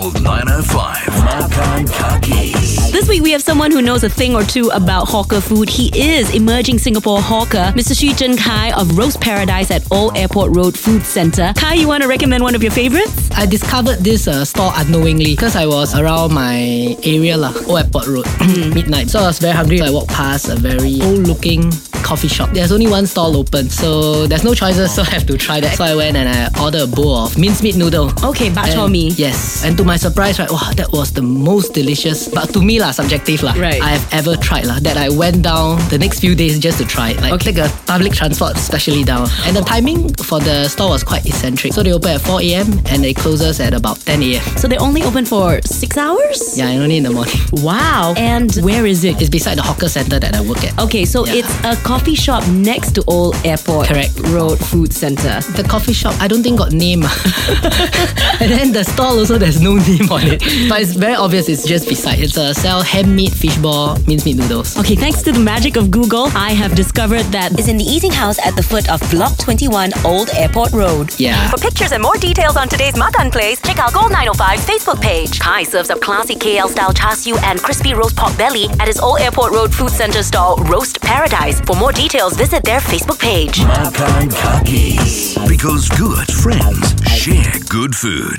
Gold 905. Makan Kaki. This week we have someone who knows a thing or two about hawker food. He is emerging Singapore hawker, Mr. Xu Zhen Kai of Roast Paradise at Old Airport Road Food Centre. Kai, you want to recommend one of your favorites? I discovered this uh, store unknowingly because I was around my area, lah, Old Airport Road, midnight. So I was very hungry. So I walked past a very old looking coffee shop. There's only one stall open, so there's no choices, so I have to try that. So I went and I ordered a bowl of mincemeat noodle. Okay, bak chor mee. Yes. And to my surprise, right, wow, that was the most delicious, but to me, lah, subjective, lah, Right. I have ever tried, lah, that I went down the next few days just to try it. Like, Okay. take a public transport, especially down. And the timing for the store was quite eccentric. So they open at 4 a.m. and it closes at about 10 a.m. So they're only open for six hours? Yeah, and only in the morning. Wow. And where is it? It's beside the hawker center that I work at. Okay, so Yeah. it's a coffee shop next to Old Airport Correct. Road Food Centre. The coffee shop, I don't think got name. and then the stall also, there's no name on it. But it's very obvious it's just beside. It's a sell ham meat, fishball, mincemeat noodles. Okay, thanks to the magic of Google, I have discovered that is in the eating house at the foot of Block 21 Old Airport Road. Yeah. For pictures and more details on today's Makan Place, check out Gold 905's Facebook page. Kai serves up classic KL style char siu and crispy roast pork belly at his Old Airport Road Food Center stall, Roast Paradise. For more details, visit their Facebook page. Makan Kaki. Because good friends share good food.